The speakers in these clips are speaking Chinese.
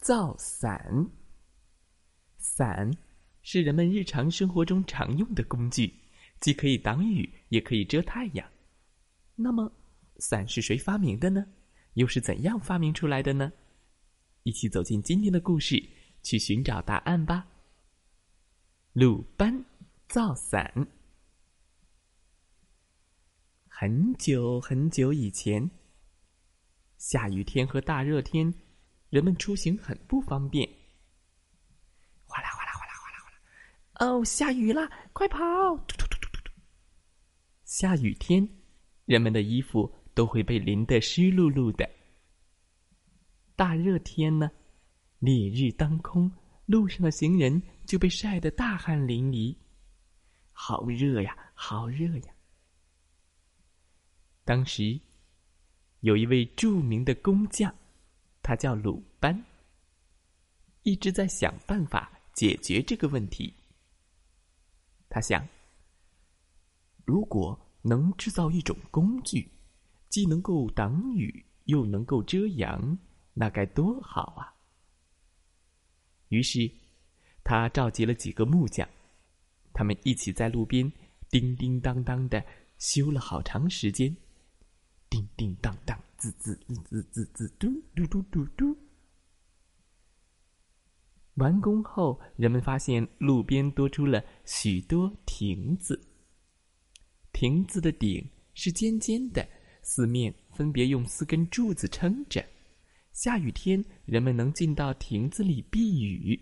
造伞，伞是人们日常生活中常用的工具，既可以挡雨，也可以遮太阳。那么，伞是谁发明的呢？又是怎样发明出来的呢？一起走进今天的故事，去寻找答案吧。鲁班造伞。很久很久以前，下雨天和大热天。人们出行很不方便。哗啦哗啦哗啦哗啦哗啦！哦，下雨了，快跑！突突突突突突！下雨天，人们的衣服都会被淋得湿漉漉的。大热天呢，烈日当空，路上的行人就被晒得大汗淋漓，好热呀，好热呀！当时，有一位著名的工匠。他叫鲁班，一直在想办法解决这个问题。他想，如果能制造一种工具，既能够挡雨又能够遮阳，那该多好啊！于是，他召集了几个木匠，他们一起在路边叮叮当当的修了好长时间，叮叮当当。滋滋滋滋滋嘟嘟嘟嘟嘟。完工后，人们发现路边多出了许多亭子。亭子的顶是尖尖的，四面分别用四根柱子撑着。下雨天，人们能进到亭子里避雨；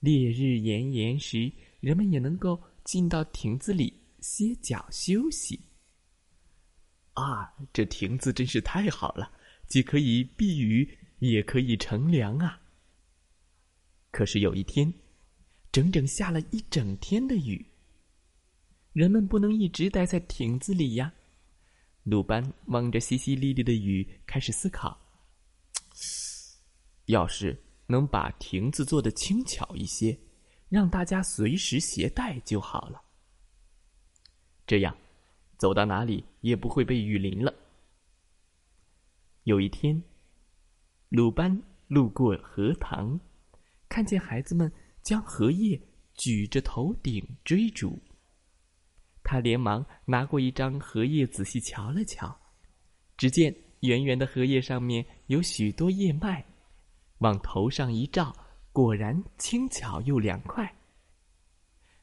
烈日炎炎时，人们也能够进到亭子里歇脚休息。啊，这亭子真是太好了，既可以避雨，也可以乘凉啊。可是有一天，整整下了一整天的雨，人们不能一直待在亭子里呀。鲁班望着淅淅沥沥的雨，开始思考：要是能把亭子做得轻巧一些，让大家随时携带就好了。这样。走到哪里也不会被雨淋了。有一天，鲁班路过荷塘，看见孩子们将荷叶举着头顶追逐。他连忙拿过一张荷叶仔细瞧了瞧，只见圆圆的荷叶上面有许多叶脉，往头上一照，果然轻巧又凉快。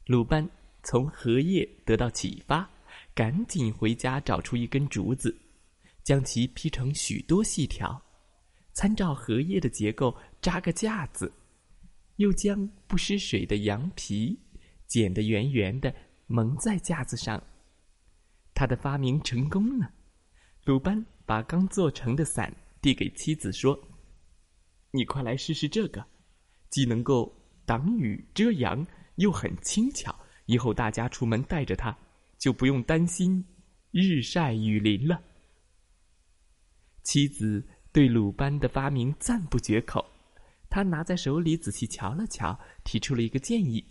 鲁班从荷叶得到启发。赶紧回家找出一根竹子，将其劈成许多细条，参照荷叶的结构扎个架子，又将不湿水的羊皮剪得圆圆的蒙在架子上。他的发明成功了。鲁班把刚做成的伞递给妻子说：“你快来试试这个，既能够挡雨遮阳，又很轻巧。以后大家出门带着它。”就不用担心日晒雨淋了。妻子对鲁班的发明赞不绝口，他拿在手里仔细瞧了瞧，提出了一个建议：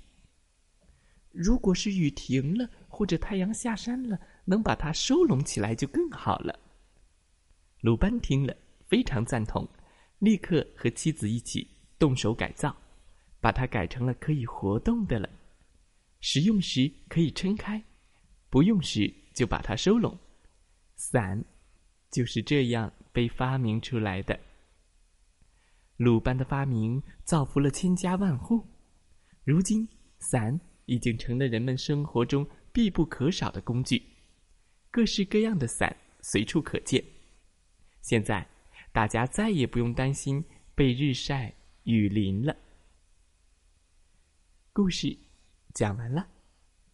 如果是雨停了或者太阳下山了，能把它收拢起来就更好了。鲁班听了非常赞同，立刻和妻子一起动手改造，把它改成了可以活动的了，使用时可以撑开。不用时就把它收拢，伞就是这样被发明出来的。鲁班的发明造福了千家万户，如今伞已经成了人们生活中必不可少的工具，各式各样的伞随处可见。现在大家再也不用担心被日晒雨淋了。故事讲完了。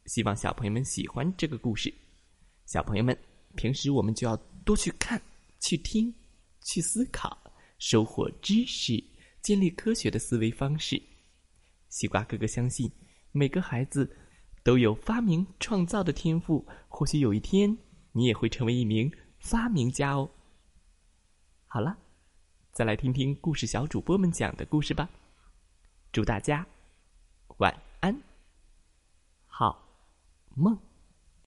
希望小朋友们喜欢这个故事。小朋友们，平时我们就要多去看、去听、去思考，收获知识，建立科学的思维方式。西瓜哥哥相信，每个孩子都有发明创造的天赋。或许有一天，你也会成为一名发明家哦。好了，再来听听故事小主播们讲的故事吧。祝大家晚安，好梦。